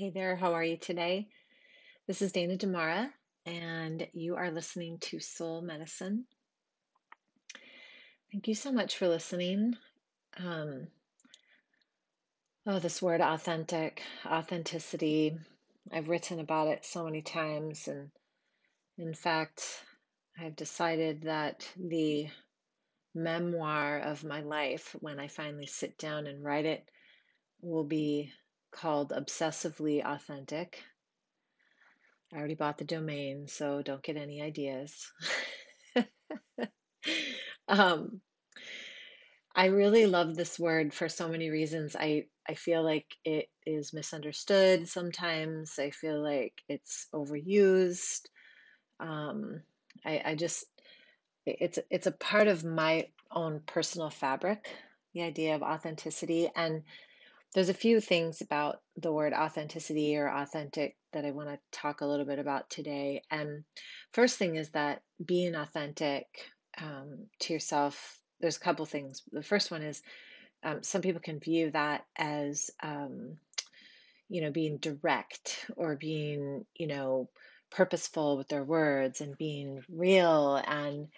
Hey there, how are you today? This is Dana Damara, and you are listening to Soul Medicine. Thank you so much for listening. Um, oh, this word authentic, authenticity. I've written about it so many times, and in fact, I've decided that the memoir of my life, when I finally sit down and write it, will be called Obsessively Authentic I already bought the domain, so don't get any ideas. um, I really love this word for so many reasons. I, I feel like it is misunderstood sometimes. I feel like it's overused. Um, I, I just, it's it's a part of my own personal fabric, the idea of authenticity. And there's a few things about the word authenticity or authentic that I want to talk a little bit about today. And first thing is that being authentic um, to yourself, there's a couple things. The first one is um, some people can view that as, um, you know, being direct or being, you know, purposeful with their words and being real. And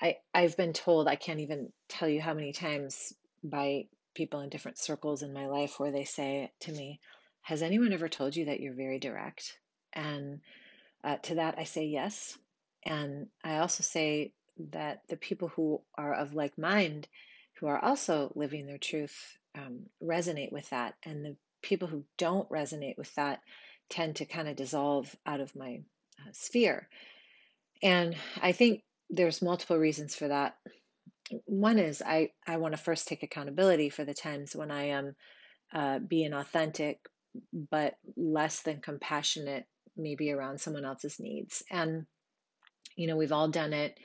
I, I've been told, I can't even tell you how many times by people in different circles in my life where they say to me, Has anyone ever told you that you're very direct? And uh, to that, I say yes. And I also say that the people who are of like mind, who are also living their truth, um, resonate with that. And the people who don't resonate with that tend to kind of dissolve out of my uh, sphere. And I think there's multiple reasons for that. One is I, I want to first take accountability for the times when I am uh, being authentic, but less than compassionate, maybe around someone else's needs. And, you know, we've all done it.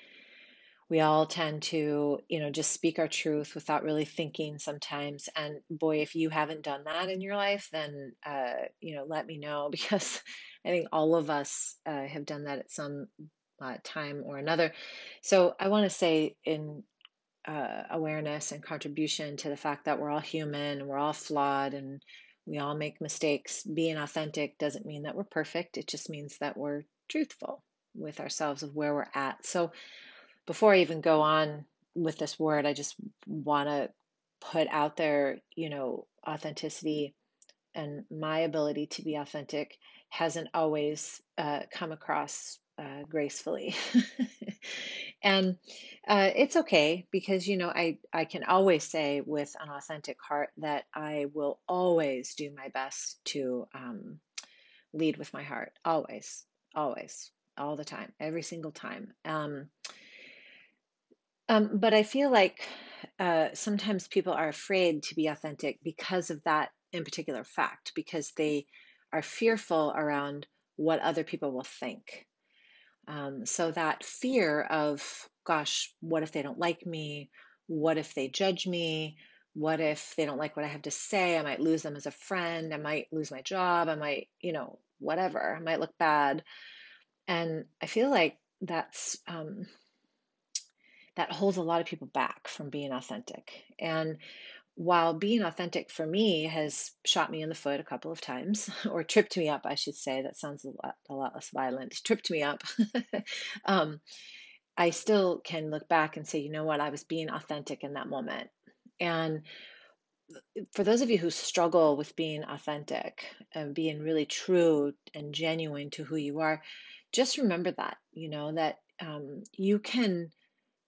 We all tend to, you know, just speak our truth without really thinking sometimes. And boy, if you haven't done that in your life, then, uh, you know, let me know because I think all of us uh, have done that at some uh, time or another. So I want to say, in uh, awareness and contribution to the fact that we're all human, we're all flawed, and we all make mistakes. Being authentic doesn't mean that we're perfect, it just means that we're truthful with ourselves of where we're at. So before I even go on with this word, I just want to put out there, you know, authenticity and my ability to be authentic hasn't always uh, come across uh, gracefully. and uh, it's okay because, you know, I, I can always say with an authentic heart that I will always do my best to um, lead with my heart. Always, always, all the time, every single time. Um, um, but I feel like uh, sometimes people are afraid to be authentic because of that in particular fact, because they are fearful around what other people will think. Um, so that fear of, gosh, what if they don't like me? What if they judge me? What if they don't like what I have to say? I might lose them as a friend. I might lose my job. I might, you know, whatever. I might look bad. And I feel like that's um, that holds a lot of people back from being authentic. And while being authentic for me has shot me in the foot a couple of times, or tripped me up, I should say, that sounds a lot, a lot less violent, tripped me up, um, I still can look back and say, you know what, I was being authentic in that moment. And for those of you who struggle with being authentic and being really true and genuine to who you are, just remember that, you know, that um, you can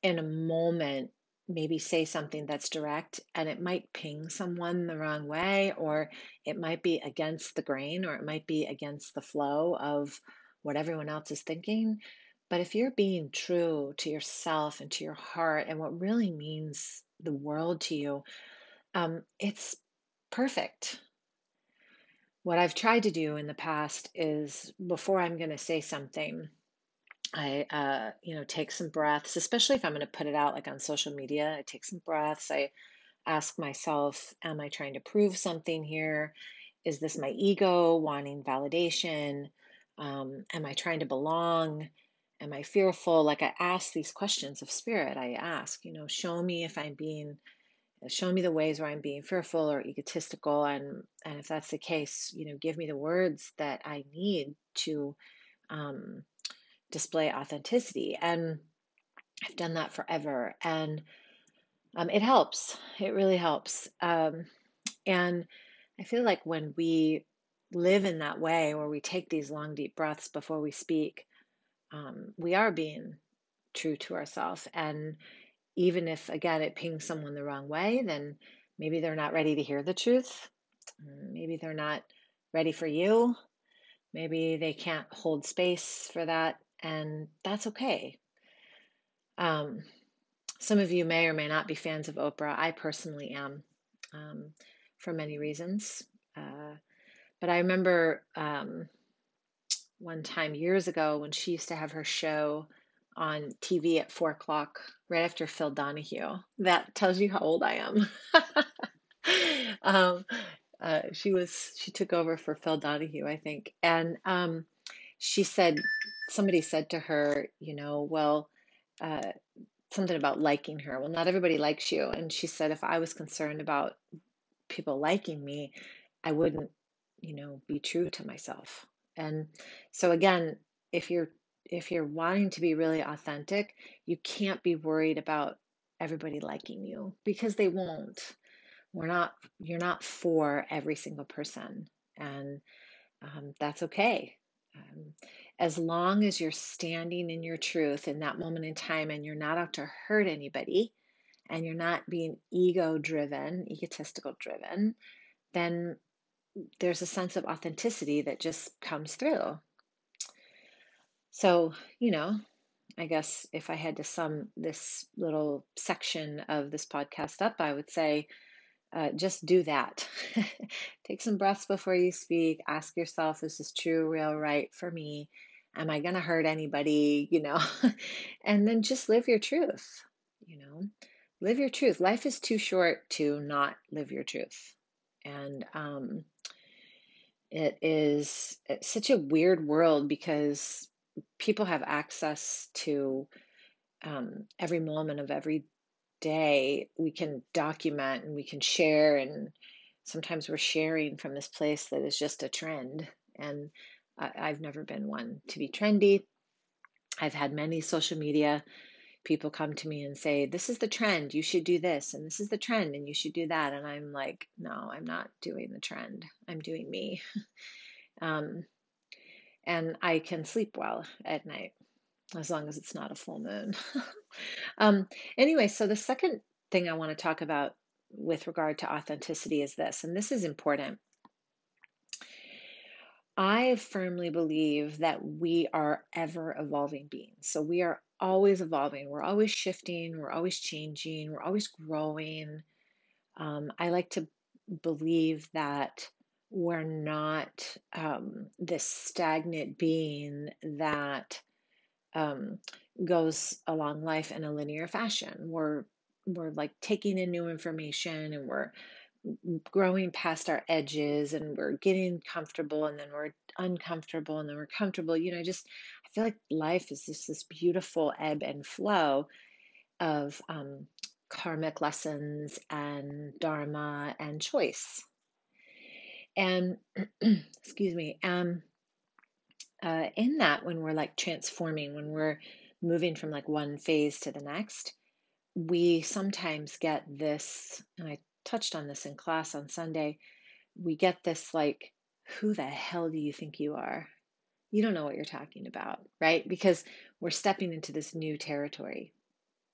in a moment maybe say something that's direct and it might ping someone the wrong way or it might be against the grain or it might be against the flow of what everyone else is thinking. But if you're being true to yourself and to your heart and what really means the world to you um, it's perfect. What i've tried to do in the past is before i'm going to say something I, uh, you know, take some breaths, especially if I'm going to put it out like on social media. I take some breaths. I ask myself, am I trying to prove something here? Is this my ego wanting validation? Um, am I trying to belong? Am I fearful? Like I ask these questions of spirit. I ask, you know, show me if I'm being show me the ways where I'm being fearful or egotistical. And, and if that's the case, you know, give me the words that I need to um, display authenticity. And I've done that forever. And um, it helps. It really helps. Um, and I feel like when we live in that way, where we take these long, deep breaths before we speak, um, we are being true to ourselves. And even if, again, it pings someone the wrong way, then maybe they're not ready to hear the truth. Maybe they're not ready for you. Maybe they can't hold space for that. And that's okay. Um, some of you may or may not be fans of Oprah. I personally am um, for many reasons. Uh, but I remember um, one time years ago when she used to have her show on TV at four o'clock, right after Phil Donahue. That tells you how old I am. um, uh, she was she took over for Phil Donahue, I think, and um, she said somebody said to her, you know, well, uh, something about liking her. Well, not everybody likes you, and she said if I was concerned about people liking me, I wouldn't, you know, be true to myself. And so again, if you're if you're wanting to be really authentic, you can't be worried about everybody liking you because they won't. We're not you're not for every single person, and um, that's okay. Um, as long as you're standing in your truth in that moment in time and you're not out to hurt anybody and you're not being ego driven, egotistical driven, then there's a sense of authenticity that just comes through. So, you know, I guess if I had to sum this little section of this podcast up, I would say uh, just do that. Take some breaths before you speak. Ask yourself, is this true, real, right for me? Am I going to hurt anybody? You know, and then just live your truth. You know, live your truth. Life is too short to not live your truth. And um, it is such a weird world because people have access to um, every moment of every day. We can document and we can share, and sometimes we're sharing from this place that is just a trend. And I, I've never been one to be trendy. I've had many social media people come to me and say, This is the trend, you should do this, and this is the trend, and you should do that. And I'm like, No, I'm not doing the trend, I'm doing me. Um, and I can sleep well at night as long as it's not a full moon. um, anyway, so the second thing I want to talk about with regard to authenticity is this, and this is important. I firmly believe that we are ever evolving beings. So we are always evolving, we're always shifting, we're always changing, we're always growing. Um, I like to believe that we're not um, this stagnant being that um, goes along life in a linear fashion. We're we're like taking in new information and we're growing past our edges and we're getting comfortable and then we're uncomfortable and then we're comfortable. You know, just I feel like life is just this beautiful ebb and flow of um, karmic lessons and dharma and choice. And excuse me, um, uh, in that when we're like transforming, when we're moving from like one phase to the next, we sometimes get this, and I touched on this in class on Sunday, we get this like, who the hell do you think you are? You don't know what you're talking about, right? Because we're stepping into this new territory.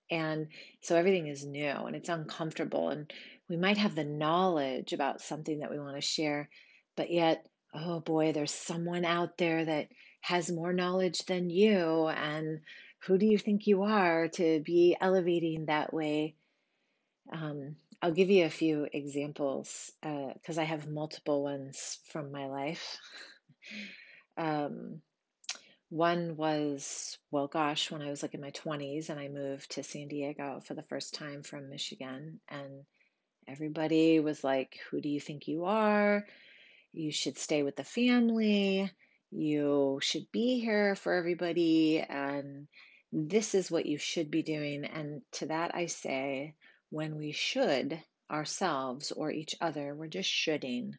And so everything is new and it's uncomfortable. And we might have the knowledge about something that we want to share, but yet, oh boy, there's someone out there that has more knowledge than you. And who do you think you are to be elevating that way? Um, I'll give you a few examples because uh, I have multiple ones from my life. Um, one was, well, gosh, when I was like in my 20s and I moved to San Diego for the first time from Michigan. And everybody was like, Who do you think you are? You should stay with the family. You should be here for everybody. And this is what you should be doing. And to that I say, when we should, ourselves or each other, we're just shoulding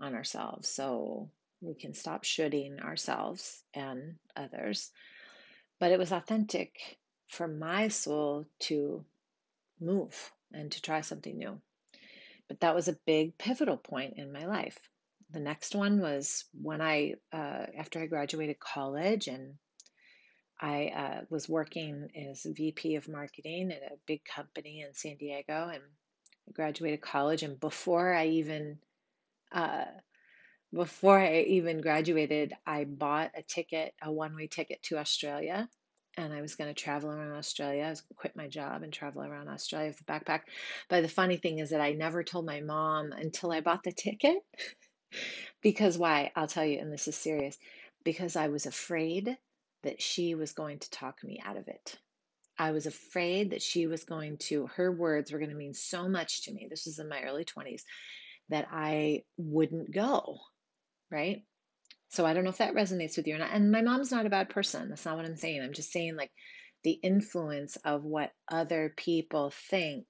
on ourselves. So we can stop shoulding ourselves and others. But it was authentic for my soul to move and to try something new. But that was a big pivotal point in my life. The next one was when I, uh, after I graduated college and I uh, was working as VP of marketing at a big company in San Diego and I graduated college. And before I even, uh, before I even graduated, I bought a ticket, a one-way ticket to Australia. And I was going to travel around Australia. I was going to quit my job and travel around Australia with a backpack. But the funny thing is that I never told my mom until I bought the ticket. because why? I'll tell you, and this is serious. Because I was afraid that she was going to talk me out of it. I was afraid that she was going to, her words were going to mean so much to me. This was in my early 20s that I wouldn't go, right? So I don't know if that resonates with you or not. And my mom's not a bad person. That's not what I'm saying. I'm just saying, like, the influence of what other people think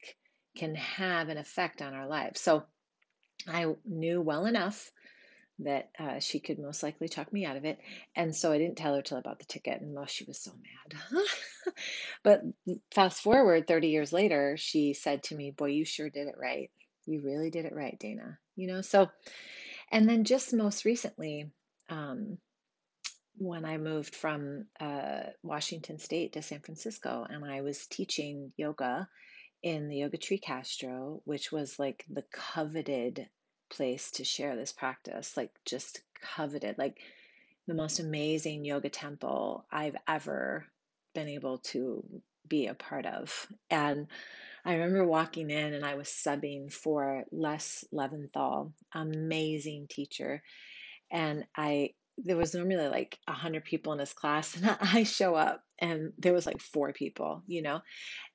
can have an effect on our lives. So I knew well enough that uh, she could most likely talk me out of it. And so I didn't tell her till I bought the ticket, and well, she was so mad. but fast forward 30 years later, she said to me, Boy, you sure did it right. You really did it right, Dana. You know, so, and then just most recently, um, when I moved from uh, Washington State to San Francisco, and I was teaching yoga in the Yoga Tree Castro, which was like the coveted place to share this practice, like just coveted, like the most amazing yoga temple I've ever been able to be a part of. And I remember walking in and I was subbing for Les Leventhal, amazing teacher. And I there was normally like a hundred people in his class, and I show up and there was like four people, you know,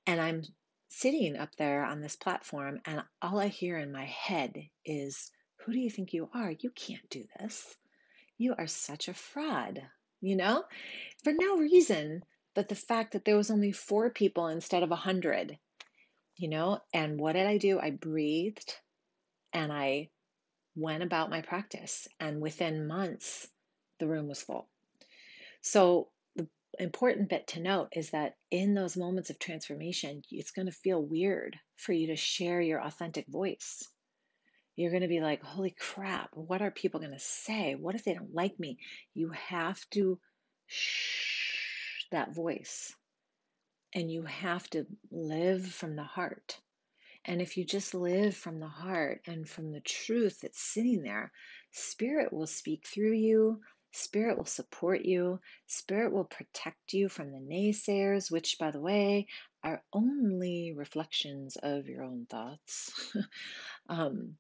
and I'm sitting up there on this platform, and all I hear in my head is, Who do you think you are? You can't do this. You are such a fraud, you know, for no reason but the fact that there was only four people instead of a hundred, you know. And what did I do? I breathed and I went about my practice, and within months, the room was full. So, important bit to note is that in those moments of transformation, it's going to feel weird for you to share your authentic voice. You're going to be like, holy crap, what are people going to say? What if they don't like me? You have to shh that voice and you have to live from the heart. And if you just live from the heart and from the truth that's sitting there, Spirit will speak through you. Spirit will support you. Spirit will protect you from the naysayers, which, by the way, are only reflections of your own thoughts. um,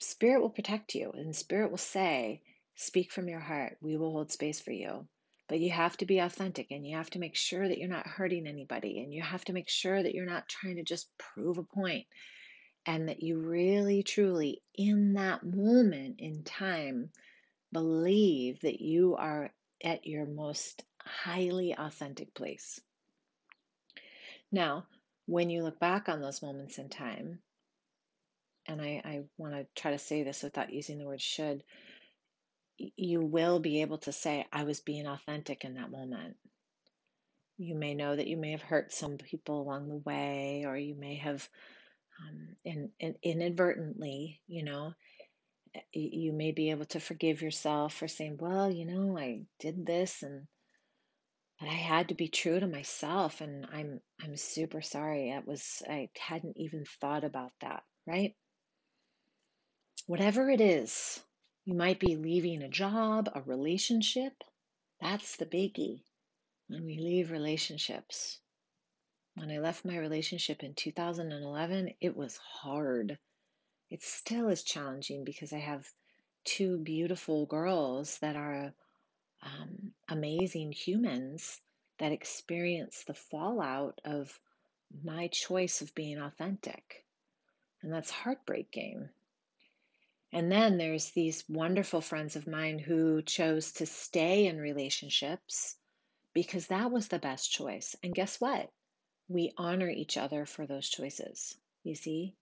Spirit will protect you, and Spirit will say, Speak from your heart. We will hold space for you. But you have to be authentic and you have to make sure that you're not hurting anybody and you have to make sure that you're not trying to just prove a point and that you really, truly, in that moment in time, believe that you are at your most highly authentic place. Now, when you look back on those moments in time, and I, I want to try to say this without using the word should, you will be able to say, I was being authentic in that moment. You may know that you may have hurt some people along the way, or you may have um, in, in, inadvertently, you know, you may be able to forgive yourself for saying, well, you know, I did this and but I had to be true to myself and I'm I'm super sorry. It was I hadn't even thought about that, right? Whatever it is, you might be leaving a job, a relationship. That's the biggie. When we leave relationships. When I left my relationship in 2011, it was hard. It still is challenging because I have two beautiful girls that are um, amazing humans that experience the fallout of my choice of being authentic. And that's heartbreaking. And then there's these wonderful friends of mine who chose to stay in relationships because that was the best choice. And guess what? We honor each other for those choices. You see?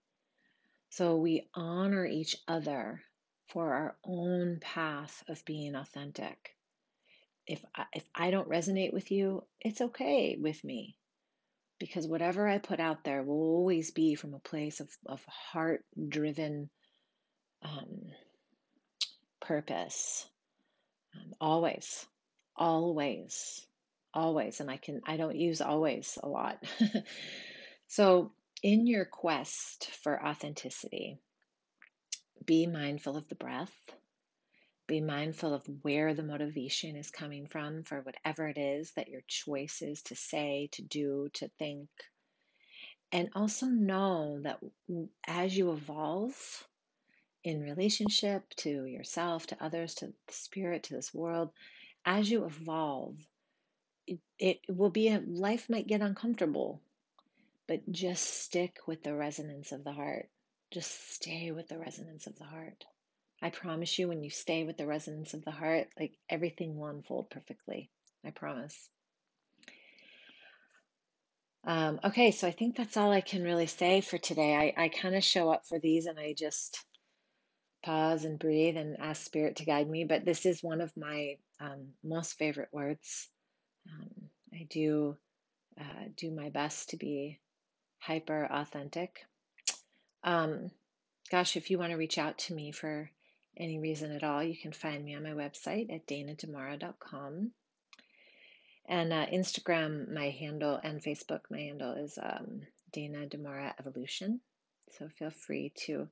So we honor each other for our own path of being authentic. If I, if I don't resonate with you, it's okay with me because whatever I put out there will always be from a place of, of heart driven um, purpose. Um, always, always, always. And I can, I don't use always a lot. so, in your quest for authenticity, be mindful of the breath. Be mindful of where the motivation is coming from for whatever it is that your choice is to say, to do, to think. And also know that as you evolve in relationship to yourself, to others, to the spirit, to this world, as you evolve, it, it will be a life might get uncomfortable, but just stick with the resonance of the heart. Just stay with the resonance of the heart. I promise you, when you stay with the resonance of the heart, like everything will unfold perfectly. I promise. Um, okay, so I think that's all I can really say for today. I, I kind of show up for these and I just pause and breathe and ask Spirit to guide me. But this is one of my um, most favorite words. Um, I do uh, do my best to be hyper authentic. Um, gosh, if you want to reach out to me for any reason at all, you can find me on my website at danadamara.com. And uh, Instagram, my handle, and Facebook, my handle is um, Dana Damara Evolution. So feel free to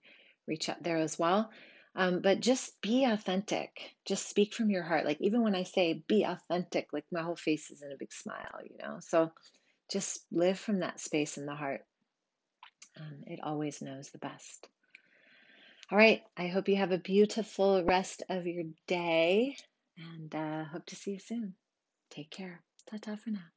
reach out there as well. Um, but just be authentic. Just speak from your heart. Like even when I say be authentic, like my whole face is in a big smile, you know. So just live from that space in the heart. Um, it always knows the best. All right. I hope you have a beautiful rest of your day and uh, hope to see you soon. Take care. Ta ta for now.